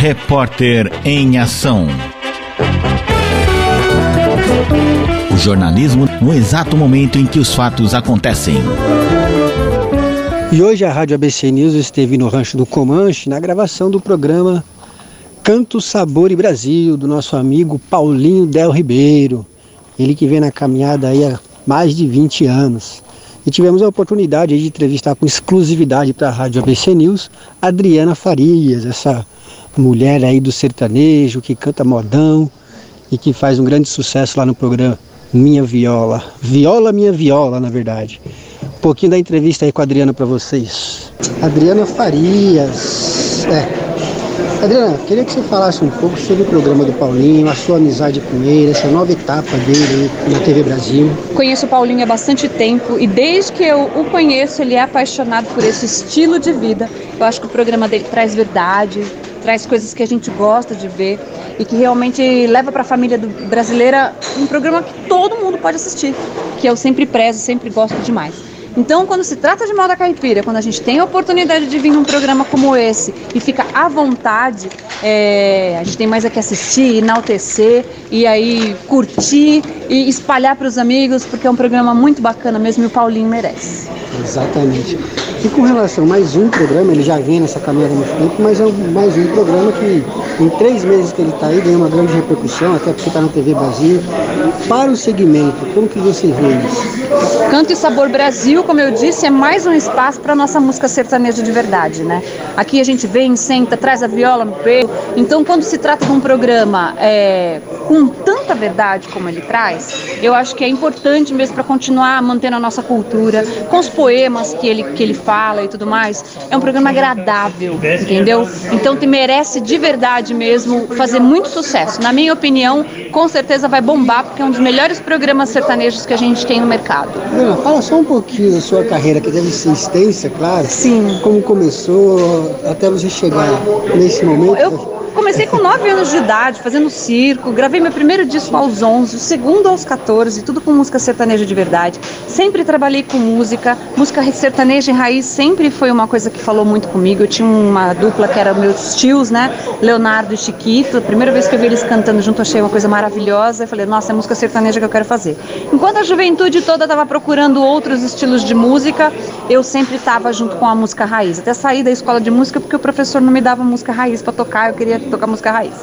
Repórter em Ação. O jornalismo no exato momento em que os fatos acontecem. E hoje a Rádio ABC News esteve no Rancho do Comanche na gravação do programa Canto, Sabor e Brasil, do nosso amigo Paulinho Del Ribeiro. Ele que vem na caminhada aí há mais de 20 anos. E tivemos a oportunidade de entrevistar com exclusividade para a Rádio ABC News Adriana Farias, essa mulher aí do sertanejo que canta modão e que faz um grande sucesso lá no programa Minha Viola. Viola Minha Viola, na verdade. Um pouquinho da entrevista aí com a Adriana para vocês. Adriana Farias. É, Adriana, queria que você falasse um pouco sobre o programa do Paulinho, a sua amizade com ele, essa nova etapa dele na TV Brasil. Conheço o Paulinho há bastante tempo e desde que eu o conheço, ele é apaixonado por esse estilo de vida. Eu acho que o programa dele traz verdade, traz coisas que a gente gosta de ver e que realmente leva para a família brasileira um programa que todo mundo pode assistir, que eu sempre prezo, sempre gosto demais. Então, quando se trata de moda caipira, quando a gente tem a oportunidade de vir num programa como esse e fica à vontade, é, a gente tem mais a que assistir, enaltecer e aí curtir e espalhar para os amigos, porque é um programa muito bacana mesmo e o Paulinho merece. Exatamente. E com relação a mais um programa, ele já vem nessa caminhada muito tempo, mas é mais um programa que em três meses que ele está aí ganhou uma grande repercussão, até porque está na TV Brasil. Para o segmento, como que você vê isso? Canto e Sabor Brasil, como eu disse, é mais um espaço para nossa música sertaneja de verdade, né? Aqui a gente vem, senta, traz a viola no peito. Então, quando se trata de um programa é, com tanta verdade como ele traz, eu acho que é importante mesmo para continuar mantendo a nossa cultura, com os poemas que ele, que ele fala e tudo mais. É um programa agradável, entendeu? Então, te merece de verdade mesmo fazer muito sucesso. Na minha opinião, com certeza vai bombar, porque é um dos melhores programas sertanejos que a gente tem no mercado. Não, fala só um pouquinho da sua carreira, que deve ser extensa, claro. Sim. Como começou até você chegar nesse momento? Eu Comecei com 9 anos de idade, fazendo circo, gravei meu primeiro disco aos 11, o segundo aos 14, tudo com música sertaneja de verdade. Sempre trabalhei com música, música sertaneja em raiz sempre foi uma coisa que falou muito comigo. Eu tinha uma dupla que era meus tios, né? Leonardo e Chiquito. A primeira vez que eu vi eles cantando junto, achei uma coisa maravilhosa. Eu falei, nossa, é música sertaneja que eu quero fazer. Enquanto a juventude toda estava procurando outros estilos de música, eu sempre estava junto com a música raiz. Até saí da escola de música porque o professor não me dava música raiz para tocar, eu queria tocar música raiz.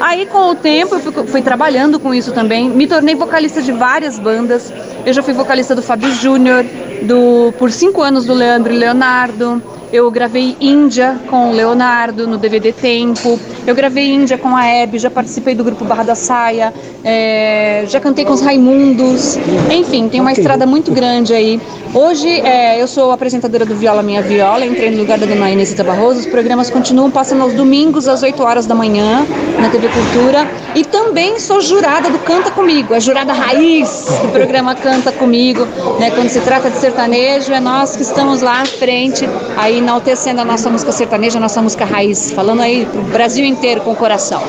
Aí, com o tempo, eu fui, fui, trabalhando com isso também. Me tornei vocalista de várias bandas. Eu já fui vocalista do Fábio Júnior, do por cinco anos do Leandro e Leonardo. Eu gravei Índia com o Leonardo no DVD Tempo. Eu gravei Índia com a Hebe, já participei do grupo Barra da Saia, é, já cantei com os Raimundos. Enfim, tem uma estrada muito grande aí. Hoje é, eu sou apresentadora do Viola Minha Viola, entrei no lugar da dona Inesita Barroso. Os programas continuam passando aos domingos às 8 horas da manhã na TV Cultura. E também sou jurada do Canta Comigo, a jurada raiz do programa Canta Comigo. Né? Quando se trata de sertanejo, é nós que estamos lá à frente, aí enaltecendo a nossa música sertaneja, a nossa música raiz, falando aí pro Brasil inteiro com o coração.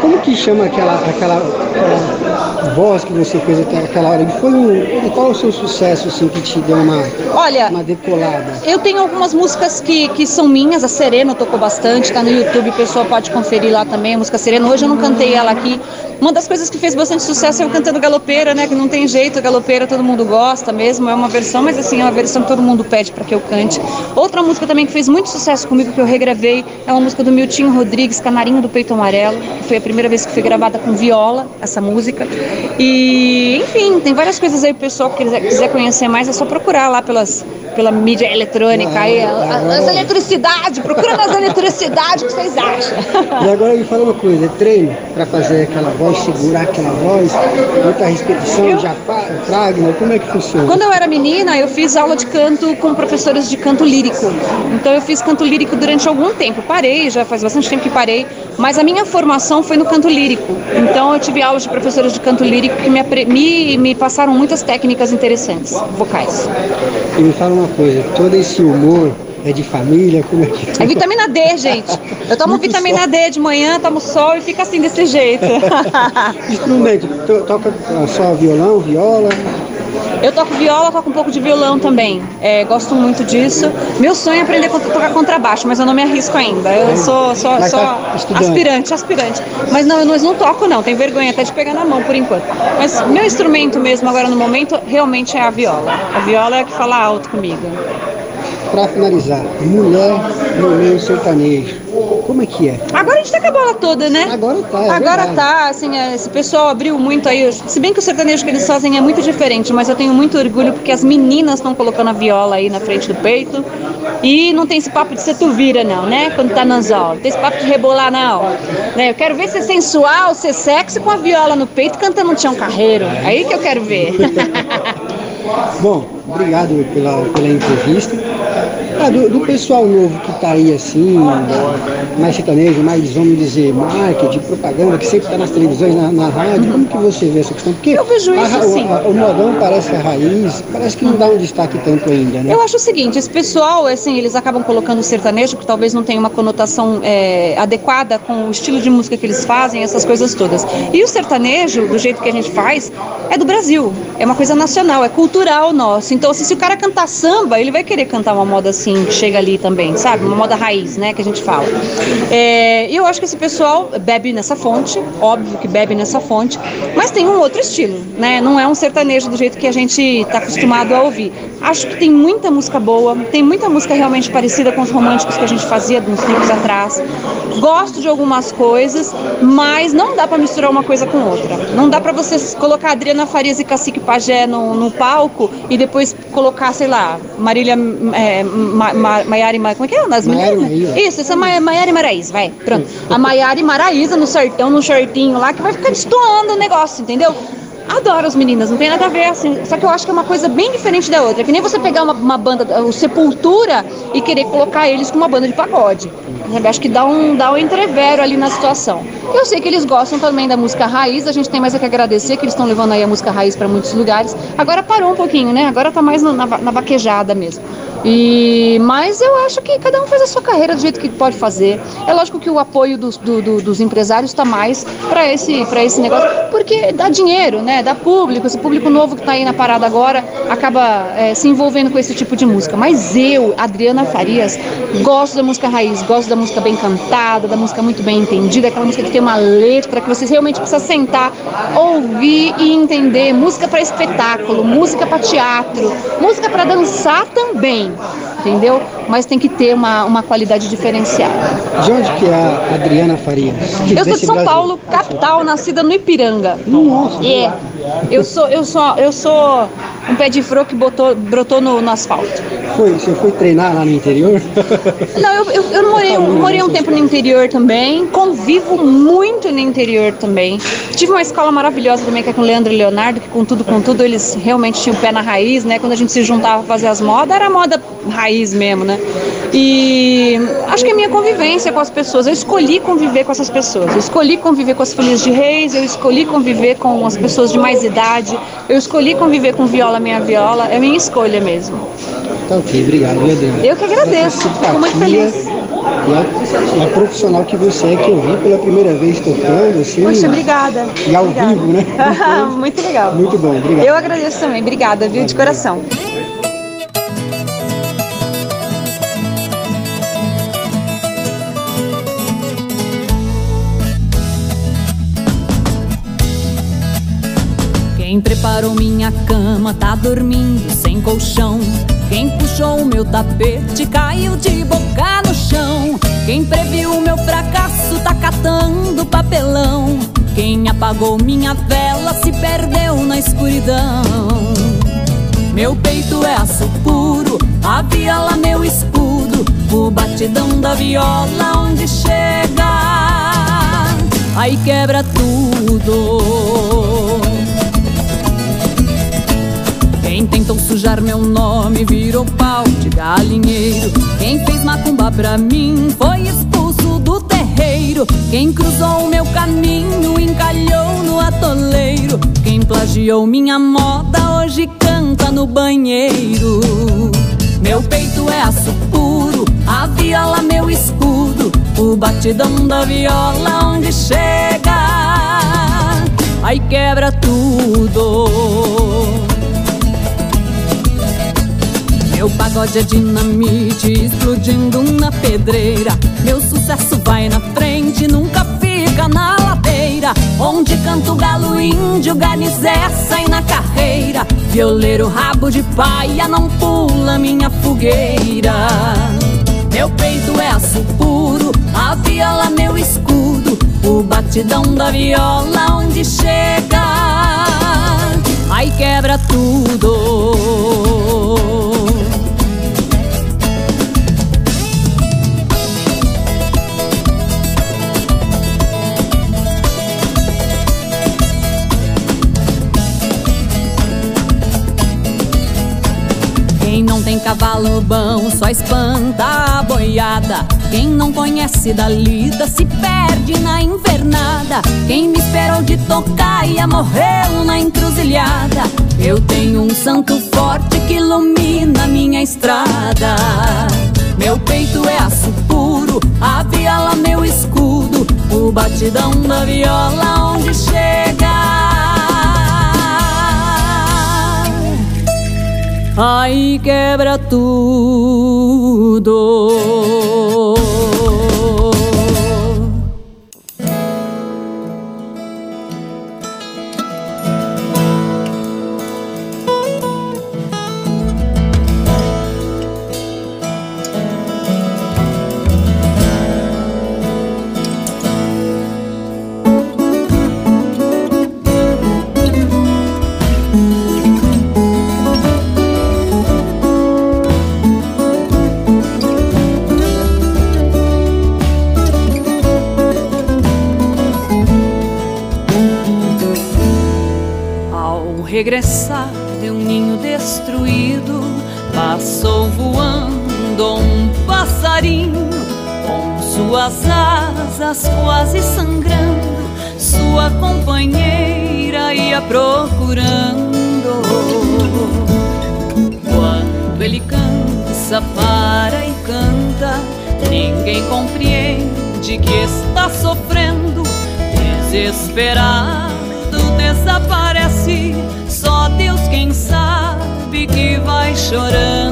Como que chama aquela, aquela, aquela voz que você fez até aquela hora? Foi um, qual é o seu sucesso assim que te deu uma, Olha, uma decolada? Eu tenho algumas músicas que, que são minhas, a Serena tocou bastante, tá no YouTube, o pessoal pode conferir lá também, a música Serena. Hoje eu não cantei ela aqui. Uma das coisas que fez bastante sucesso é eu cantando galopeira, né? Que não tem jeito, galopeira todo mundo gosta mesmo, é uma versão, mas assim, é uma versão que todo mundo pede para que eu cante. Outra música também que fez muito sucesso comigo, que eu regravei, é uma música do Miltinho Rodrigues, Canarinho do Peito Amarelo, foi a primeira vez que foi gravada com viola, essa música. E, enfim, tem várias coisas aí, o pessoal que quiser conhecer mais, é só procurar lá pelas, pela mídia eletrônica, ah, aí, as eletricidades, procura nas eletricidades, o que vocês acham? E agora me fala uma coisa, é treino para fazer aquela voz, segurar aquela voz, muita repetição, eu... diafragma, como é que funciona? Quando eu era menina, eu fiz aula de canto com professores de canto lírico. Então eu fiz canto lírico durante algum tempo. Parei, já faz bastante tempo que parei, mas a minha formação foi no canto lírico. Então eu tive aulas de professores de canto lírico que me, me, me passaram muitas técnicas interessantes, vocais. E me fala uma coisa, todo esse humor é de família? Como é que É vitamina D, gente. Eu tomo Muito vitamina sol. D de manhã, tomo sol e fica assim desse jeito. Instrumento, toca só violão, viola? Eu toco viola, toco um pouco de violão também. É, gosto muito disso. Meu sonho é aprender a tocar contrabaixo, mas eu não me arrisco ainda. Eu sou, sou, sou tá aspirante, aspirante. Mas não, eu não toco não, tenho vergonha até de pegar na mão por enquanto. Mas meu instrumento mesmo agora no momento realmente é a viola. A viola é a que fala alto comigo. Para finalizar, mulher no meio sertanejo. Como é que é? Agora gente tá com a bola toda, né? Agora tá. É Agora verdade. tá, assim, é, esse pessoal abriu muito aí. Se bem que o sertanejo que eles fazem é muito diferente, mas eu tenho muito orgulho porque as meninas estão colocando a viola aí na frente do peito. E não tem esse papo de ser tu vira, não, né? Quando tá no anzol. Não tem esse papo de rebolar, não. Né? Eu quero ver ser sensual, ser sexy com a viola no peito cantando um chão carreiro. É aí que eu quero ver. Bom, obrigado pela, pela entrevista. Ah, do, do, pessoal novo que está aí assim, mais sertanejo, mais, vamos dizer, marketing, propaganda, que sempre está nas televisões, na, na, rádio, como que você vê essa questão? Porque eu vejo isso a, assim. O, o modão parece a raiz, parece que não dá um destaque tanto ainda, né? Eu acho o seguinte, esse pessoal, assim, eles acabam colocando o sertanejo, que talvez não tenha uma conotação é, adequada com o estilo de música que eles fazem, essas coisas todas. E o sertanejo, do jeito que a gente faz, é do Brasil, é uma coisa nacional, é cultural nosso. Então, assim, se o cara cantar samba, ele vai querer cantar uma moda assim, que chega ali também, sabe? Uma moda raiz, né, que a gente fala. É, eu acho que esse pessoal bebe nessa fonte, óbvio que bebe nessa fonte, mas tem um outro estilo, né? Não é um sertanejo do jeito que a gente está acostumado a ouvir. Acho que tem muita música boa, tem muita música realmente parecida com os românticos que a gente fazia uns tempos atrás. Gosto de algumas coisas, mas não dá para misturar uma coisa com outra. Não dá para você colocar Adriana Farias e Cacique Pajé no, no palco e depois colocar, sei lá, Marília é, Ma, Ma, Maiara e Como é que é? Nas meninas? Isso, essa é Maiara e Maraíza, vai. Pronto. A Maiara e Maraíza no sertão, no shortinho lá, que vai ficar destoando o negócio, entendeu? Adoro as meninas, não tem nada a ver assim. Só que eu acho que é uma coisa bem diferente da outra. É que nem você pegar uma, uma banda, o Sepultura, e querer colocar eles com uma banda de pagode. Sabe? Acho que dá um, dá um entrevero ali na situação. Eu sei que eles gostam também da música raiz, a gente tem mais a que agradecer que eles estão levando aí a música raiz para muitos lugares. Agora parou um pouquinho, né? Agora tá mais na, na, na vaquejada mesmo. E, mas eu acho que cada um faz a sua carreira do jeito que pode fazer. É lógico que o apoio dos, do, do, dos empresários está mais para esse, esse negócio, porque dá dinheiro, né? Dá público. Esse público novo que está aí na parada agora acaba é, se envolvendo com esse tipo de música. Mas eu, Adriana Farias, gosto da música raiz, gosto da música bem cantada, da música muito bem entendida, aquela música que tem uma letra que você realmente precisa sentar, ouvir e entender. Música para espetáculo, música para teatro, música para dançar também entendeu? Mas tem que ter uma, uma qualidade diferenciada. De onde que é a Adriana Farias? Eu sou de São Brasil. Paulo, capital, nascida no Ipiranga. Nossa. É. Eu sou, eu sou, eu sou um pé de flor que botou, brotou no, no asfalto. Foi, você foi treinar lá no interior? Não, eu, eu, eu morei, eu morei um tempo no interior também, convivo muito no interior também. Tive uma escola maravilhosa também, que é com o Leandro e Leonardo, que com tudo, com tudo, eles realmente tinham o pé na raiz, né? Quando a gente se juntava para fazer as modas, era moda raiz mesmo, né? E acho que a minha convivência com as pessoas, eu escolhi conviver com essas pessoas, eu escolhi conviver com as famílias de reis, eu escolhi conviver com as pessoas de mais idade, eu escolhi conviver com viola minha viola, é minha escolha mesmo. Tá ok, obrigado, Adriana. Eu que agradeço, fico muito feliz. E a, a, profissional que você é, que eu vi pela primeira vez tocando, assim. Poxa, obrigada. E ao obrigada. vivo, né? muito legal. Muito bom, obrigado. Eu agradeço também, obrigada, viu, de coração. Quem preparou minha cama tá dormindo sem colchão. Quem puxou o meu tapete caiu de boca no chão. Quem previu meu fracasso tá catando papelão. Quem apagou minha vela se perdeu na escuridão. Meu peito é aço puro, a viola meu escudo. O batidão da viola onde chega, aí quebra tudo. Tentou sujar meu nome virou pau de galinheiro. Quem fez macumba pra mim foi expulso do terreiro. Quem cruzou meu caminho encalhou no atoleiro. Quem plagiou minha moda hoje canta no banheiro. Meu peito é aço puro, a viola meu escudo. O batidão da viola onde chega, aí quebra tudo. Meu pagode é dinamite explodindo na pedreira. Meu sucesso vai na frente, nunca fica na ladeira. Onde canto galo índio, garnizé sai na carreira. Violeiro rabo de paia não pula minha fogueira. Meu peito é aço puro, a viola meu escudo. O batidão da viola onde chega, aí quebra tudo. Cavalo bom só espanta a boiada. Quem não conhece da lida se perde na invernada. Quem me esperou de tocar ia morreu na encruzilhada. Eu tenho um santo forte que ilumina minha estrada. Meu peito é aço puro, a viola meu escudo, o batidão da viola onde chega. Aí quebra regressar de um ninho destruído, passou voando um passarinho com suas asas quase sangrando, sua companheira ia procurando. Quando ele cansa, para e canta, ninguém compreende que está sofrendo, desesperado desaparece só Deus quem sabe que vai chorando.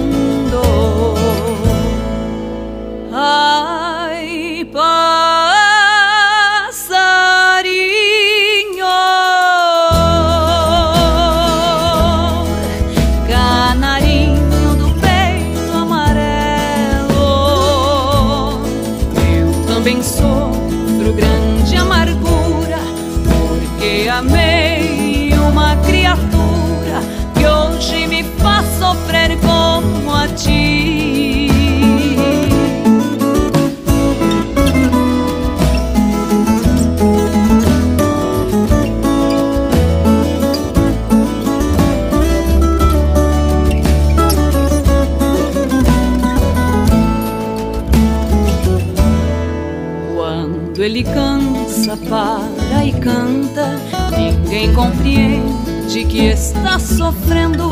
Quando ele cansa, para e canta, ninguém compreende que está sofrendo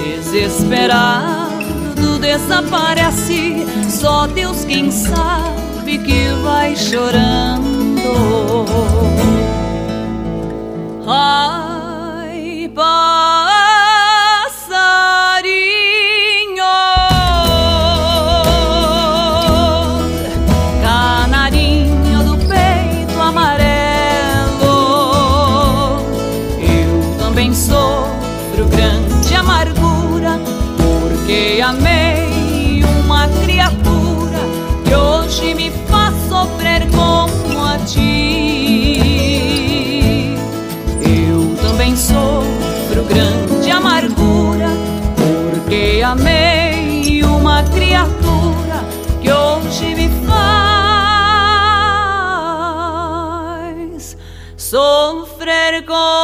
desesperado desaparece. Só Deus quem sabe que vai chorando. Ai, passarinho, amei uma criatura que hoje me faz sofrer como